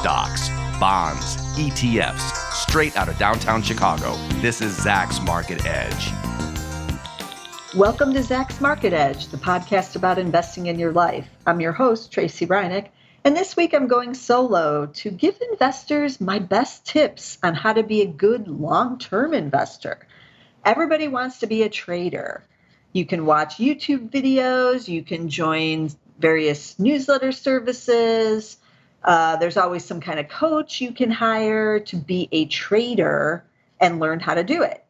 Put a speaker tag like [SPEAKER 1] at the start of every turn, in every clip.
[SPEAKER 1] stocks, bonds, ETFs, straight out of downtown Chicago. This is Zacks Market Edge.
[SPEAKER 2] Welcome to Zacks Market Edge, the podcast about investing in your life. I'm your host, Tracey Ryniec, and this week I'm going solo to give investors my best tips on how to be a good long term investor. Everybody wants to be a trader. You can watch YouTube videos, you can join various newsletter services. Uh, there's always some kind of coach you can hire to be a trader and learn how to do it.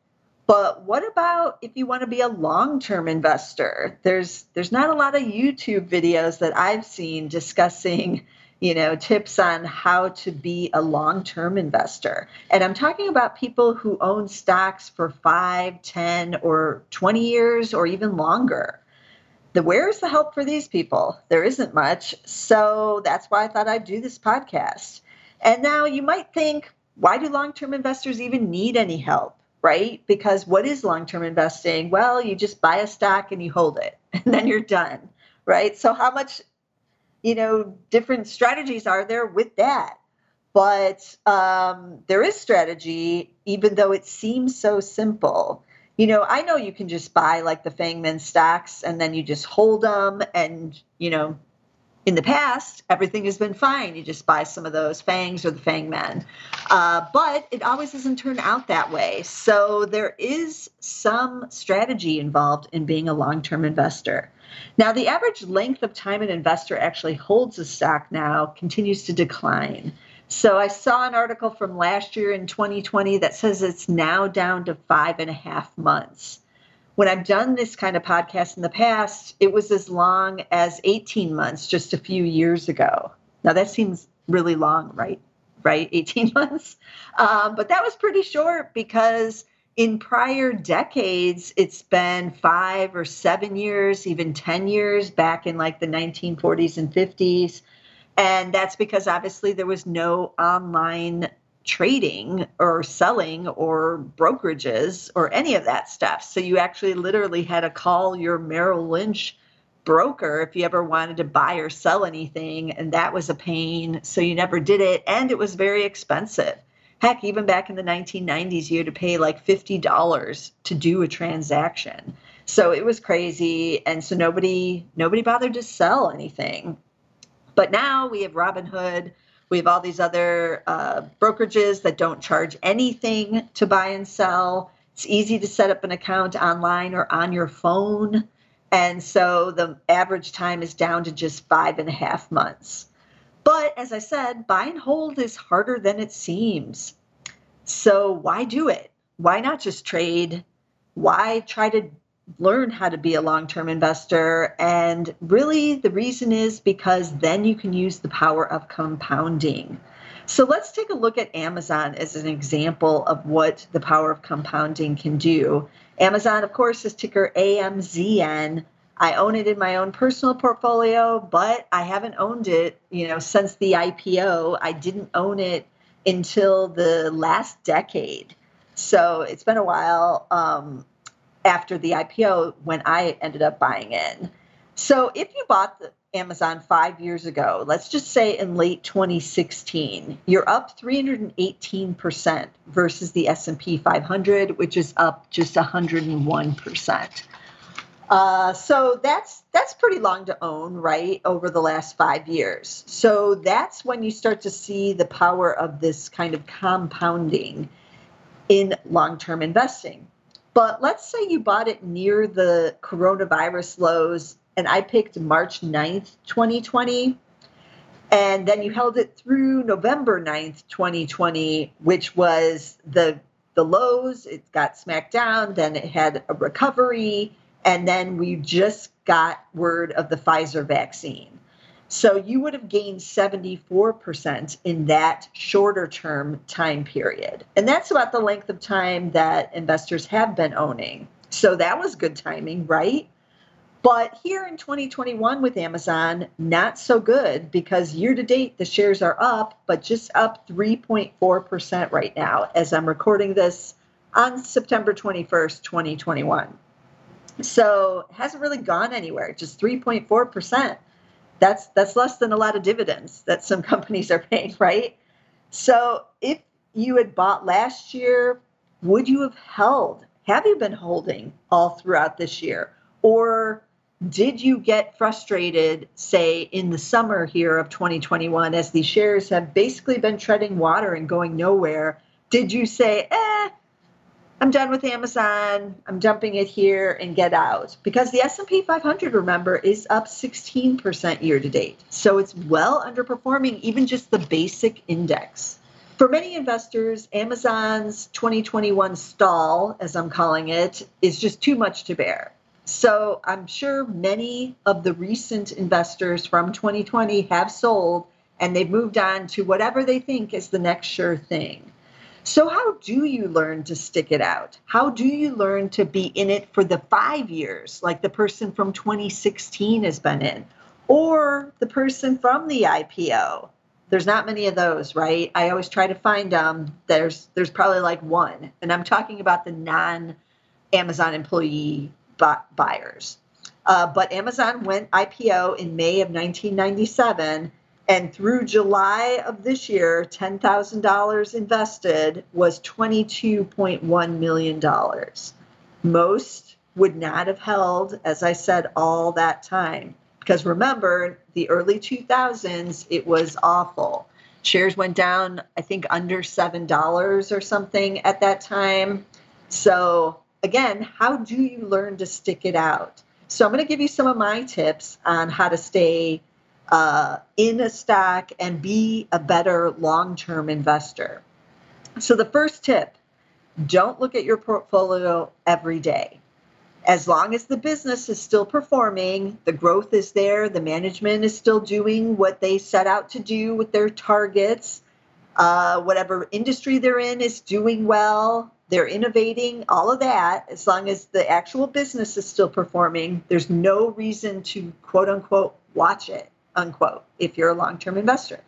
[SPEAKER 2] But what about if you want to be a long-term investor? There's there's not a lot of YouTube videos that I've seen discussing, you know, tips on how to be a long-term investor. And I'm talking about people who own stocks for 5, 10 or 20 years or even longer the where's the help for these people? There isn't much. So that's why I thought I'd do this podcast. And now you might think, why do long term investors even need any help? Right? Because what is long term investing? Well, you just buy a stock and you hold it, and then you're done. Right? So, how much, you know, different strategies are there with that? But um, there is strategy, even though it seems so simple you know, I know you can just buy like the Fangman stocks and then you just hold them. And, you know, in the past, everything has been fine. You just buy some of those Fangs or the Fangmen. Uh, but it always doesn't turn out that way. So there is some strategy involved in being a long term investor. Now, the average length of time an investor actually holds a stock now continues to decline. So I saw an article from last year in 2020 that says it's now down to five and a half months. When I've done this kind of podcast in the past, it was as long as 18 months just a few years ago. Now that seems really long, right? Right? 18 months. Um, but that was pretty short because in prior decades, it's been five or seven years, even 10 years back in like the 1940s and 50s. And that's because obviously there was no online trading or selling or brokerages or any of that stuff. So you actually literally had to call your Merrill Lynch broker if you ever wanted to buy or sell anything. And that was a pain. So you never did it. And it was very expensive. Heck, even back in the 1990s, you had to pay like $50 to do a transaction. So it was crazy. And so nobody nobody bothered to sell anything. But now we have Robinhood. We have all these other uh, brokerages that don't charge anything to buy and sell. It's easy to set up an account online or on your phone. And so the average time is down to just five and a half months. But as I said, buy and hold is harder than it seems. So why do it? Why not just trade? Why try to learn how to be a long term investor. And really, the reason is because then you can use the power of compounding. So let's take a look at Amazon as an example of what the power of compounding can do. Amazon, of course, is ticker AMZN. I own it in my own personal portfolio, but I haven't owned it, you know, since the IPO. I didn't own it until the last decade. So it's been a while. Um, after the IPO when I ended up buying in. So if you bought the Amazon five years ago, let's just say in late 2016, you're up 318% versus the S&P 500, which is up just 101%. Uh, so that's that's pretty long to own, right? Over the last five years. So that's when you start to see the power of this kind of compounding in long-term investing. But let's say you bought it near the coronavirus lows, and I picked March 9th, 2020. And then you held it through November 9th, 2020, which was the the lows. It got smacked down, then it had a recovery, and then we just got word of the Pfizer vaccine. So you would have gained 74% in that shorter term time period. And that's about the length of time that investors have been owning. So that was good timing, right? But here in 2021 with Amazon, not so good because year to date the shares are up, but just up 3.4% right now as I'm recording this on September 21st, 2021. So it hasn't really gone anywhere, just 3.4% that's that's less than a lot of dividends that some companies are paying, right? So if you had bought last year, would you have held? Have you been holding all throughout this year? Or did you get frustrated, say, in the summer here of 2021, as these shares have basically been treading water and going nowhere? Did you say, eh, I'm done with Amazon. I'm dumping it here and get out because the S&P 500 remember is up 16% year to date. So it's well underperforming even just the basic index. For many investors, Amazon's 2021 stall, as I'm calling it, is just too much to bear. So I'm sure many of the recent investors from 2020 have sold and they've moved on to whatever they think is the next sure thing. So, how do you learn to stick it out? How do you learn to be in it for the five years, like the person from 2016 has been in, or the person from the IPO? There's not many of those, right? I always try to find them. There's there's probably like one, and I'm talking about the non Amazon employee buyers. Uh, but Amazon went IPO in May of 1997 and through July of this year, $10,000 invested was $22.1 million. Most would not have held, as I said, all that time. Because remember, the early 2000s, it was awful. Shares went down, I think, under $7 or something at that time. So, again, how do you learn to stick it out? So, I'm going to give you some of my tips on how to stay uh, in a stock and be a better long term investor. So, the first tip don't look at your portfolio every day. As long as the business is still performing, the growth is there, the management is still doing what they set out to do with their targets, uh, whatever industry they're in is doing well, they're innovating, all of that, as long as the actual business is still performing, there's no reason to quote unquote watch it unquote, if you're a long term investor.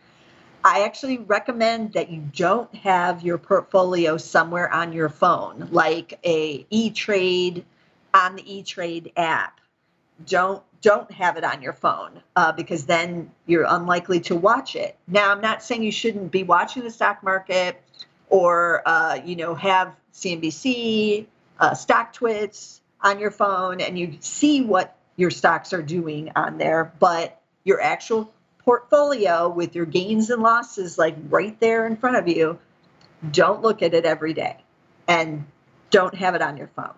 [SPEAKER 2] I actually recommend that you don't have your portfolio somewhere on your phone, like a E-Trade on the E-Trade app. Don't don't have it on your phone uh, because then you're unlikely to watch it. Now, I'm not saying you shouldn't be watching the stock market or uh, you know have CNBC, uh, StockTwits on your phone, and you see what your stocks are doing on there, but your actual portfolio with your gains and losses like right there in front of you, don't look at it every day and don't have it on your phone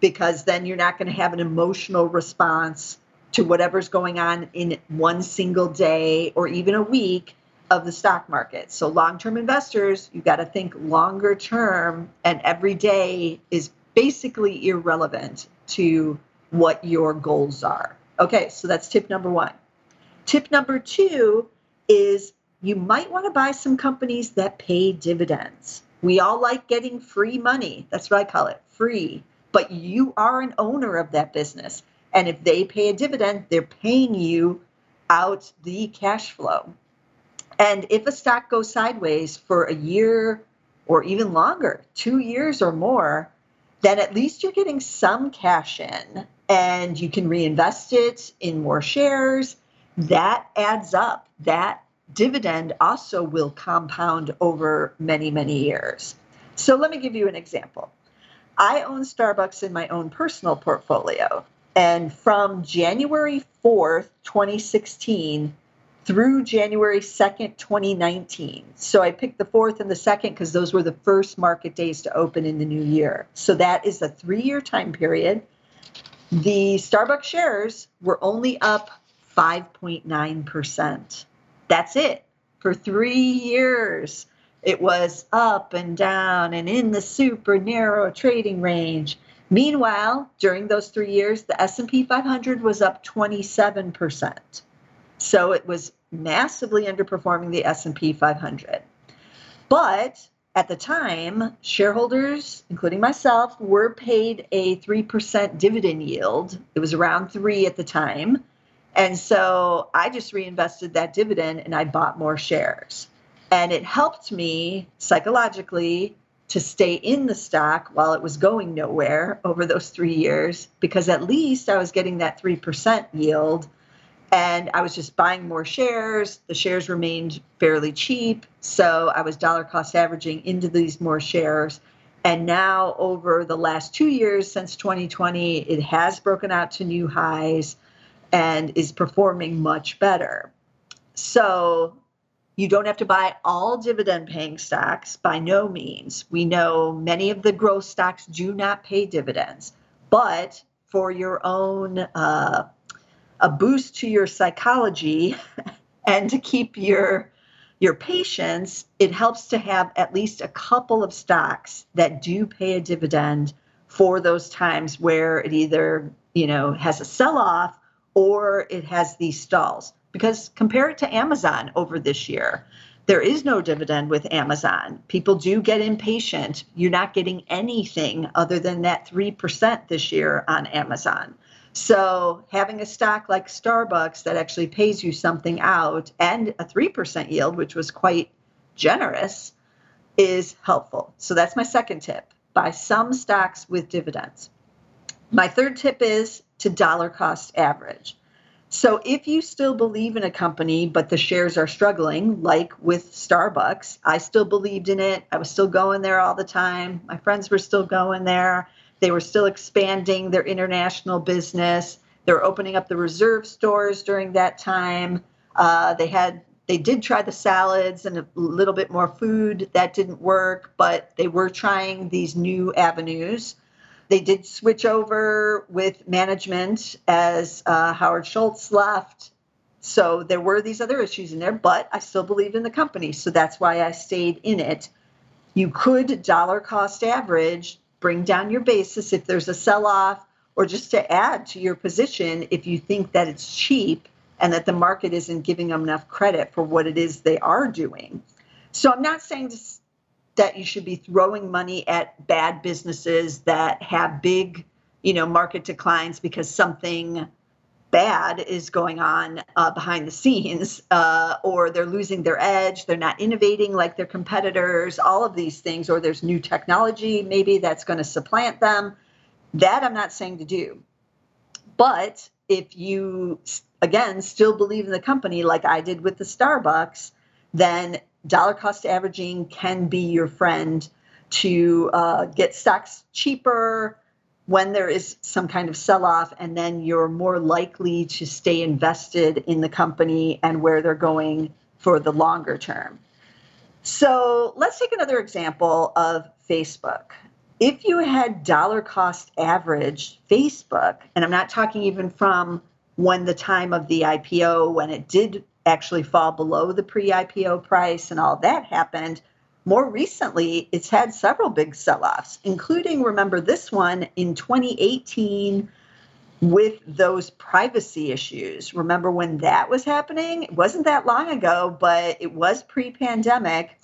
[SPEAKER 2] because then you're not going to have an emotional response to whatever's going on in one single day or even a week of the stock market. So long-term investors, you got to think longer term and every day is basically irrelevant to what your goals are. Okay, so that's tip number 1. Tip number two is you might want to buy some companies that pay dividends. We all like getting free money. That's what I call it free. But you are an owner of that business. And if they pay a dividend, they're paying you out the cash flow. And if a stock goes sideways for a year or even longer, two years or more, then at least you're getting some cash in and you can reinvest it in more shares that adds up. That dividend also will compound over many, many years. So let me give you an example. I own Starbucks in my own personal portfolio. And from January 4th, 2016 through January 2nd, 2019. So I picked the 4th and the 2nd because those were the first market days to open in the new year. So that is a three year time period. The Starbucks shares were only up 5.9%. That's it. For three years, it was up and down and in the super narrow trading range. Meanwhile, during those three years, the S&P 500 was up 27%. So it was massively underperforming the S&P 500. But at the time, shareholders, including myself, were paid a 3% dividend yield. It was around 3 at the time. And so I just reinvested that dividend and I bought more shares. And it helped me psychologically to stay in the stock while it was going nowhere over those three years because at least I was getting that 3% yield and I was just buying more shares. The shares remained fairly cheap. So I was dollar cost averaging into these more shares. And now, over the last two years since 2020, it has broken out to new highs and is performing much better. So you don't have to buy all dividend paying stocks by no means. We know many of the growth stocks do not pay dividends, but for your own uh, a boost to your psychology and to keep your your patience, it helps to have at least a couple of stocks that do pay a dividend for those times where it either, you know, has a sell-off or it has these stalls. Because compare it to Amazon over this year. There is no dividend with Amazon. People do get impatient. You're not getting anything other than that 3% this year on Amazon. So having a stock like Starbucks that actually pays you something out and a 3% yield, which was quite generous, is helpful. So that's my second tip. Buy some stocks with dividends. My third tip is to dollar cost average. So if you still believe in a company, but the shares are struggling, like with Starbucks, I still believed in it. I was still going there all the time. My friends were still going there. They were still expanding their international business. They were opening up the reserve stores during that time. Uh, they had they did try the salads and a little bit more food. That didn't work, but they were trying these new avenues. They did switch over with management as uh, Howard Schultz left. So there were these other issues in there, but I still believed in the company. So that's why I stayed in it. You could dollar cost average bring down your basis if there's a sell off, or just to add to your position if you think that it's cheap and that the market isn't giving them enough credit for what it is they are doing. So I'm not saying that you should be throwing money at bad businesses that have big, you know, market declines because something bad is going on uh, behind the scenes, uh, or they're losing their edge, they're not innovating like their competitors, all of these things, or there's new technology maybe that's going to supplant them. That I'm not saying to do. But if you, again, still believe in the company like I did with the Starbucks, then dollar cost averaging can be your friend to uh, get stocks cheaper when there is some kind of sell off, and then you're more likely to stay invested in the company and where they're going for the longer term. So let's take another example of Facebook. If you had dollar cost average Facebook, and I'm not talking even from when the time of the IPO, when it did actually fall below the pre IPO price and all that happened, more recently, it's had several big sell offs, including, remember this one in 2018 with those privacy issues. Remember when that was happening? It wasn't that long ago, but it was pre pandemic.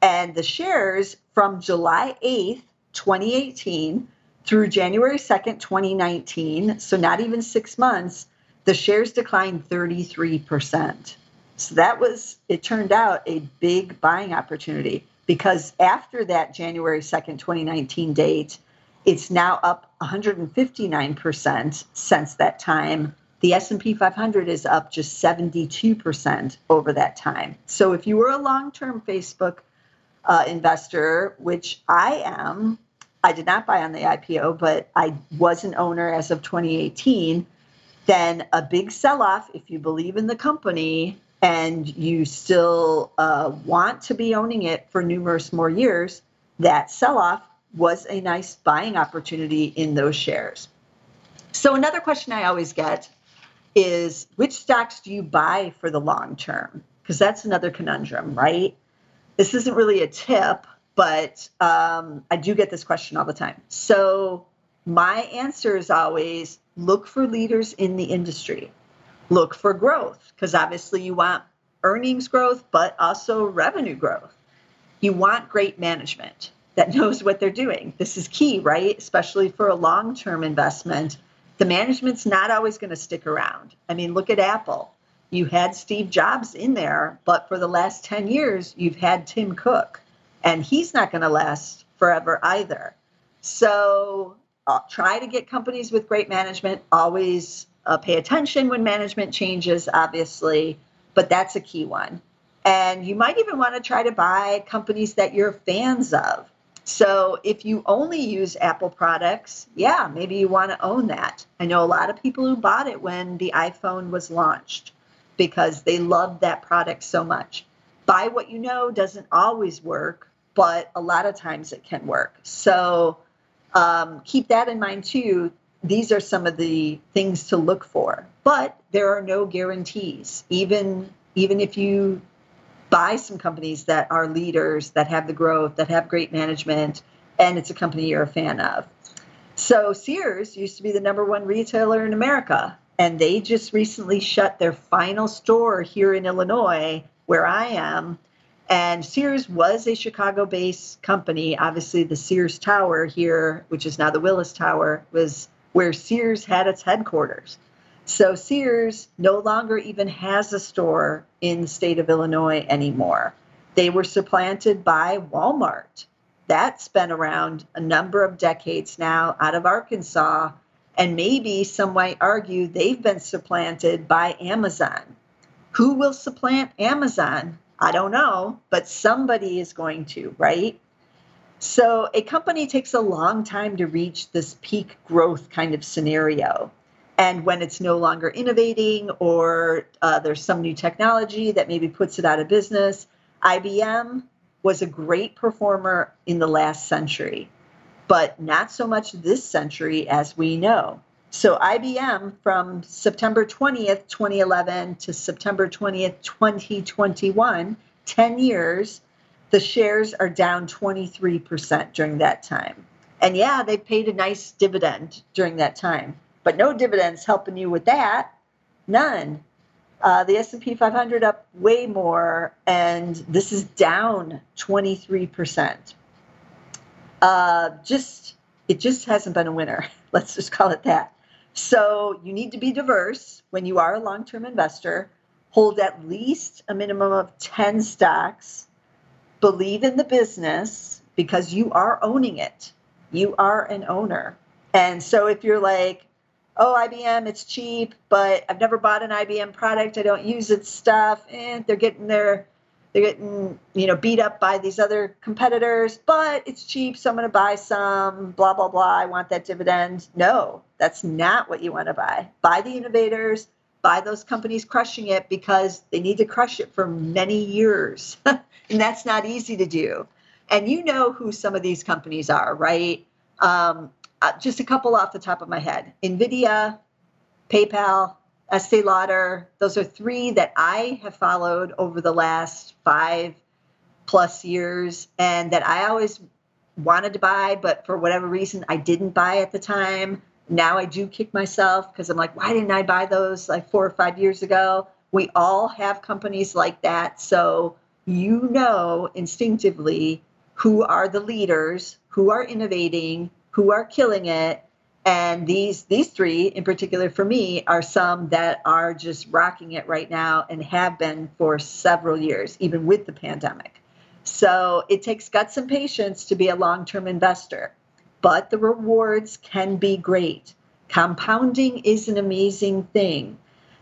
[SPEAKER 2] And the shares from July 8th, 2018 through January 2nd, 2019, so not even six months, the shares declined 33%. So that was, it turned out, a big buying opportunity because after that January 2nd, 2019 date, it's now up 159% since that time. The S&P 500 is up just 72% over that time. So if you were a long-term Facebook uh, investor, which I am, I did not buy on the IPO, but I was an owner as of 2018, then a big sell-off, if you believe in the company, and you still uh, want to be owning it for numerous more years, that sell off was a nice buying opportunity in those shares. So, another question I always get is which stocks do you buy for the long term? Because that's another conundrum, right? This isn't really a tip, but um, I do get this question all the time. So, my answer is always look for leaders in the industry look for growth because obviously you want earnings growth, but also revenue growth. You want great management that knows what they're doing. This is key, right? Especially for a long term investment. The management's not always going to stick around. I mean, look at Apple. You had Steve Jobs in there, but for the last 10 years, you've had Tim Cook, and he's not going to last forever either. So uh, try to get companies with great management. Always uh, pay attention when management changes, obviously, but that's a key one. And you might even want to try to buy companies that you're fans of. So if you only use Apple products, yeah, maybe you want to own that. I know a lot of people who bought it when the iPhone was launched because they loved that product so much. Buy what you know doesn't always work, but a lot of times it can work. So um, keep that in mind too. These are some of the things to look for, but there are no guarantees. Even even if you buy some companies that are leaders, that have the growth, that have great management, and it's a company you're a fan of. So Sears used to be the number one retailer in America, and they just recently shut their final store here in Illinois, where I am. And Sears was a Chicago based company. Obviously, the Sears Tower here, which is now the Willis Tower, was where Sears had its headquarters. So Sears no longer even has a store in the state of Illinois anymore. They were supplanted by Walmart. That's been around a number of decades now out of Arkansas. And maybe some might argue they've been supplanted by Amazon. Who will supplant Amazon? I don't know, but somebody is going to, right? So a company takes a long time to reach this peak growth kind of scenario. And when it's no longer innovating or uh, there's some new technology that maybe puts it out of business, IBM was a great performer in the last century, but not so much this century as we know. So IBM from September 20th, 2011 to September 20th, 2021, 10 years, the shares are down 23% during that time. And yeah, they paid a nice dividend during that time but no dividends helping you with that. None. Uh, the S&P 500 up way more, and this is down 23%. Uh, just it just hasn't been a winner. Let's just call it that. So you need to be diverse when you are a long-term investor. Hold at least a minimum of 10 stocks. Believe in the business because you are owning it. You are an owner. And so if you're like, oh, IBM, it's cheap, but I've never bought an IBM product. I don't use its stuff. And they're getting their they're getting you know beat up by these other competitors, but it's cheap, so I'm going to buy some. Blah blah blah. I want that dividend. No, that's not what you want to buy. Buy the innovators. Buy those companies crushing it because they need to crush it for many years, and that's not easy to do. And you know who some of these companies are, right? Um, uh, just a couple off the top of my head NVIDIA, PayPal, Estee Lauder. Those are three that I have followed over the last five plus years and that I always wanted to buy, but for whatever reason, I didn't buy at the time. Now I do kick myself because I'm like, why didn't I buy those like four or five years ago? We all have companies like that. So you know instinctively who are the leaders, who are innovating, who are killing it and these these three in particular for me are some that are just rocking it right now and have been for several years even with the pandemic so it takes guts and patience to be a long-term investor but the rewards can be great compounding is an amazing thing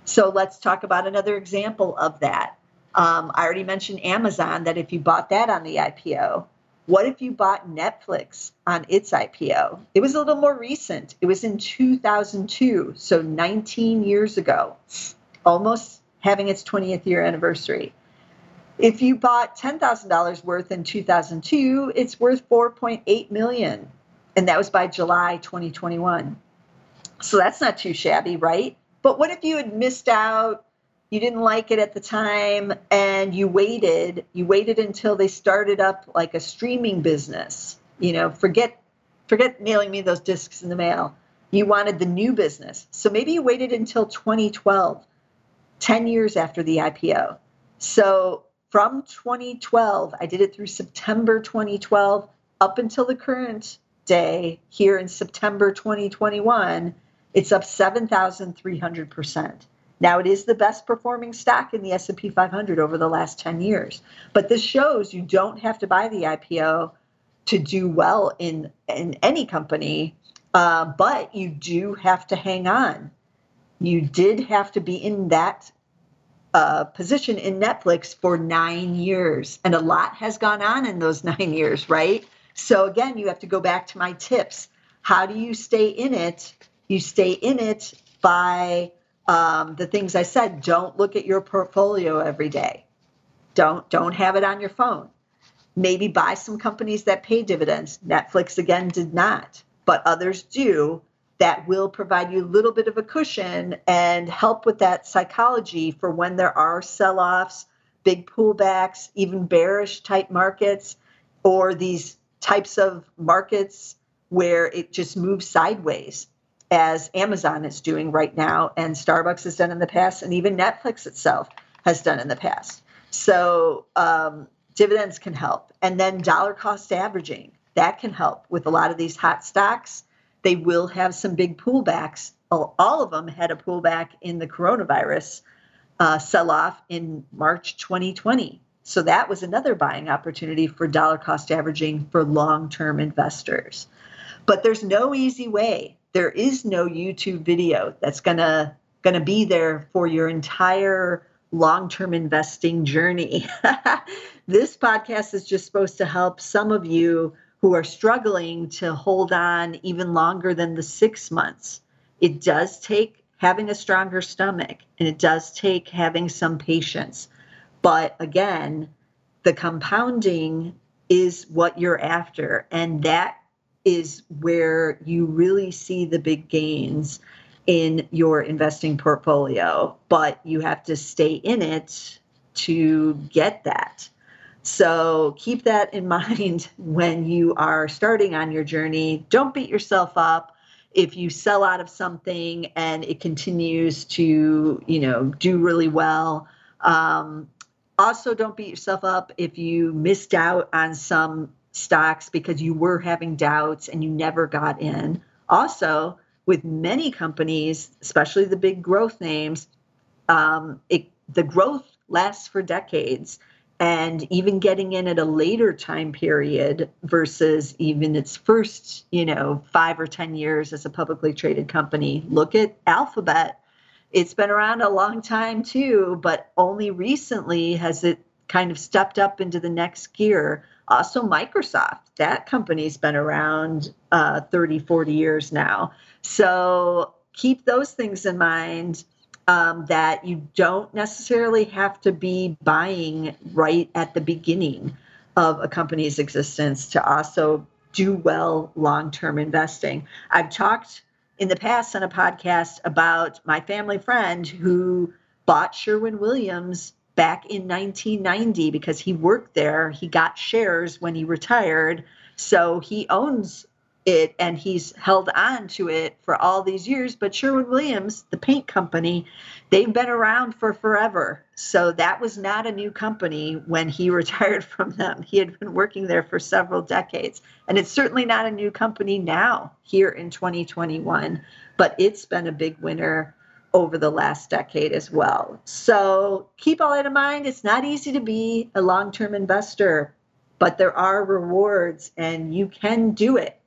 [SPEAKER 2] so let's talk about another example of that um, i already mentioned amazon that if you bought that on the ipo what if you bought Netflix on its IPO? It was a little more recent. It was in 2002, so 19 years ago, almost having its 20th year anniversary. If you bought $10,000 worth in 2002, it's worth 4.8 million, and that was by July 2021. So that's not too shabby, right? But what if you had missed out you didn't like it at the time and you waited you waited until they started up like a streaming business you know forget forget mailing me those discs in the mail you wanted the new business so maybe you waited until 2012 10 years after the ipo so from 2012 i did it through september 2012 up until the current day here in september 2021 it's up 7300% now it is the best performing stock in the S&P 500 over the last 10 years. But this shows you don't have to buy the IPO to do well in in any company, uh, but you do have to hang on. you did have to be in that uh, position in Netflix for nine years, and a lot has gone on in those nine years, right? So again, you have to go back to my tips. How do you stay in it? You stay in it by um, the things I said. Don't look at your portfolio every day. Don't don't have it on your phone. Maybe buy some companies that pay dividends. Netflix again did not, but others do that will provide you a little bit of a cushion and help with that psychology for when there are sell offs, big pullbacks, even bearish type markets, or these types of markets where it just moves sideways, as Amazon is doing right now, and Starbucks has done in the past, and even Netflix itself has done in the past. So, um, dividends can help. And then dollar cost averaging, that can help with a lot of these hot stocks they will have some big pullbacks. All, of them had a pullback in the coronavirus uh, sell off in March 2020. So that was another buying opportunity for dollar cost averaging for long term investors. But there's no easy way. There is no YouTube video that's going to going to be there for your entire long-term investing journey. this podcast is just supposed to help some of you who are struggling to hold on even longer than the six months. It does take having a stronger stomach and it does take having some patience. But again, the compounding is what you're after. And that is where you really see the big gains in your investing portfolio. But you have to stay in it to get that. So keep that in mind when you are starting on your journey. Don't beat yourself up if you sell out of something and it continues to, you know, do really well. Um, also, don't beat yourself up if you missed out on some stocks because you were having doubts and you never got in. Also, with many companies, especially the big growth names, um, it, the growth lasts for decades and even getting in at a later time period versus even its first, you know, five or 10 years as a publicly traded company. Look at Alphabet. It's been around a long time too, but only recently has it kind of stepped up into the next gear. Also, Microsoft, that company's been around uh, 30, 40 years now. So keep those things in mind um, that you don't necessarily have to be buying right at the beginning of a company's existence to also do well long term investing. I've talked in the past on a podcast about my family friend who bought Sherwin Williams back in 1990 because he worked there. He got shares when he retired. So he owns it and he's held on to it for all these years. But Sherwin Williams, the paint company, they've been around for forever. So that was not a new company when he retired from them. He had been working there for several decades. And it's certainly not a new company now here in 2021, but it's been a big winner over the last decade as well. So keep all that in mind. It's not easy to be a long term investor, but there are rewards and you can do it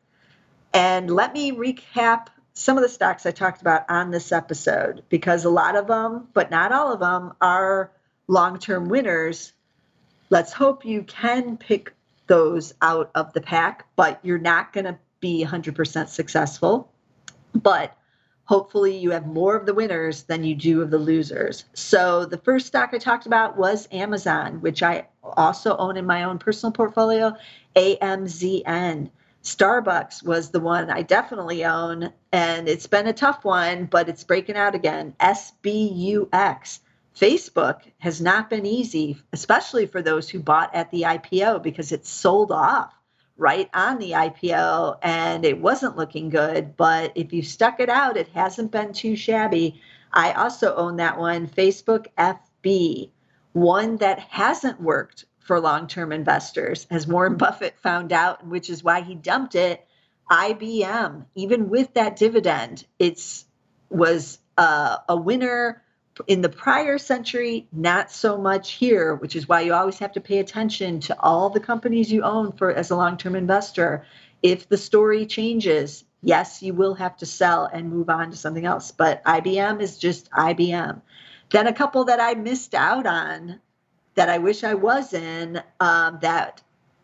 [SPEAKER 2] and let me recap some of the stocks I talked about on this episode because a lot of them, but not all of them, are long term winners. Let's hope you can pick those out of the pack, but you're not going to be 100% successful. But hopefully, you have more of the winners than you do of the losers. So, the first stock I talked about was Amazon, which I also own in my own personal portfolio, AMZN. Starbucks was the one I definitely own, and it's been a tough one, but it's breaking out again. SBUX. Facebook has not been easy, especially for those who bought at the IPO because it sold off right on the IPO and it wasn't looking good. But if you stuck it out, it hasn't been too shabby. I also own that one, Facebook FB, one that hasn't worked for long term investors, as Warren Buffett found out, which is why he dumped it. IBM, even with that dividend, it's was uh, a winner in the prior century, not so much here, which is why you always have to pay attention to all the companies you own for as a long-term investor. If the story changes, Yes, you will have to sell and move on to something else, but IBM is just IBM. Then a couple that I missed out on that I wish I was in um, that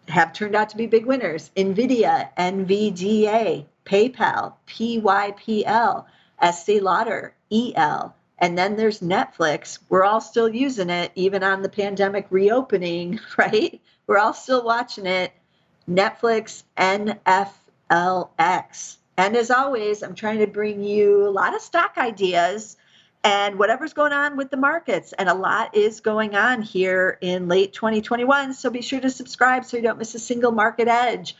[SPEAKER 2] have turned out to be big winners NVIDIA, NVDA, PayPal, PYPL, Estee Lauder, EL. And then there's Netflix. We're all still using it, even on the pandemic reopening, right? We're all still watching it. Netflix, NFLX. And as always, I'm trying to bring you a lot of stock ideas and whatever's going on with the markets. And a lot is going on here in late 2021. So be sure to subscribe so you don't miss a single market edge.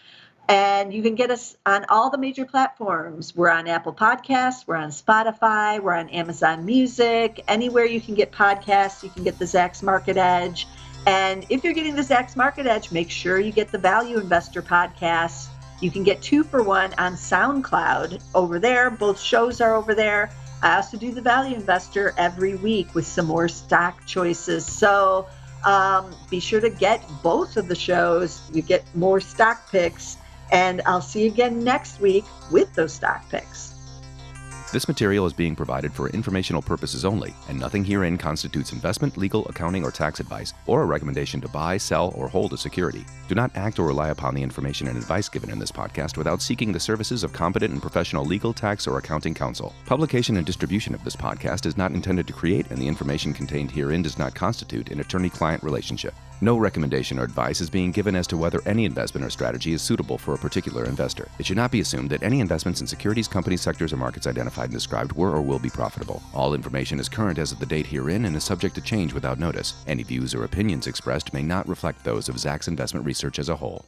[SPEAKER 2] And you can get us on all the major platforms. We're on Apple Podcasts, we're on Spotify, we're on Amazon Music. Anywhere you can get podcasts, you can get the Zacks Market Edge. And if you're getting the Zacks Market Edge, make sure you get the Value Investor podcast. You can get two for one on SoundCloud over there. Both shows are over there. I also do the Value Investor every week with some more stock choices. So um, be sure to get both of the shows. You get more stock picks. And I'll see you again next week with those stock picks.
[SPEAKER 1] This material is being provided for informational purposes only, and nothing herein constitutes investment, legal, accounting, or tax advice, or a recommendation to buy, sell, or hold a security. Do not act or rely upon the information and advice given in this podcast without seeking the services of competent and professional legal, tax, or accounting counsel. Publication and distribution of this podcast is not intended to create, and the information contained herein does not constitute an attorney client relationship. No recommendation or advice is being given as to whether any investment or strategy is suitable for a particular investor. It should not be assumed that any investments in securities, companies, sectors, or markets identified and described were or will be profitable. All information is current as of the date herein and is subject to change without notice. Any views or opinions expressed may not reflect those of Zacks Investment Research as a whole.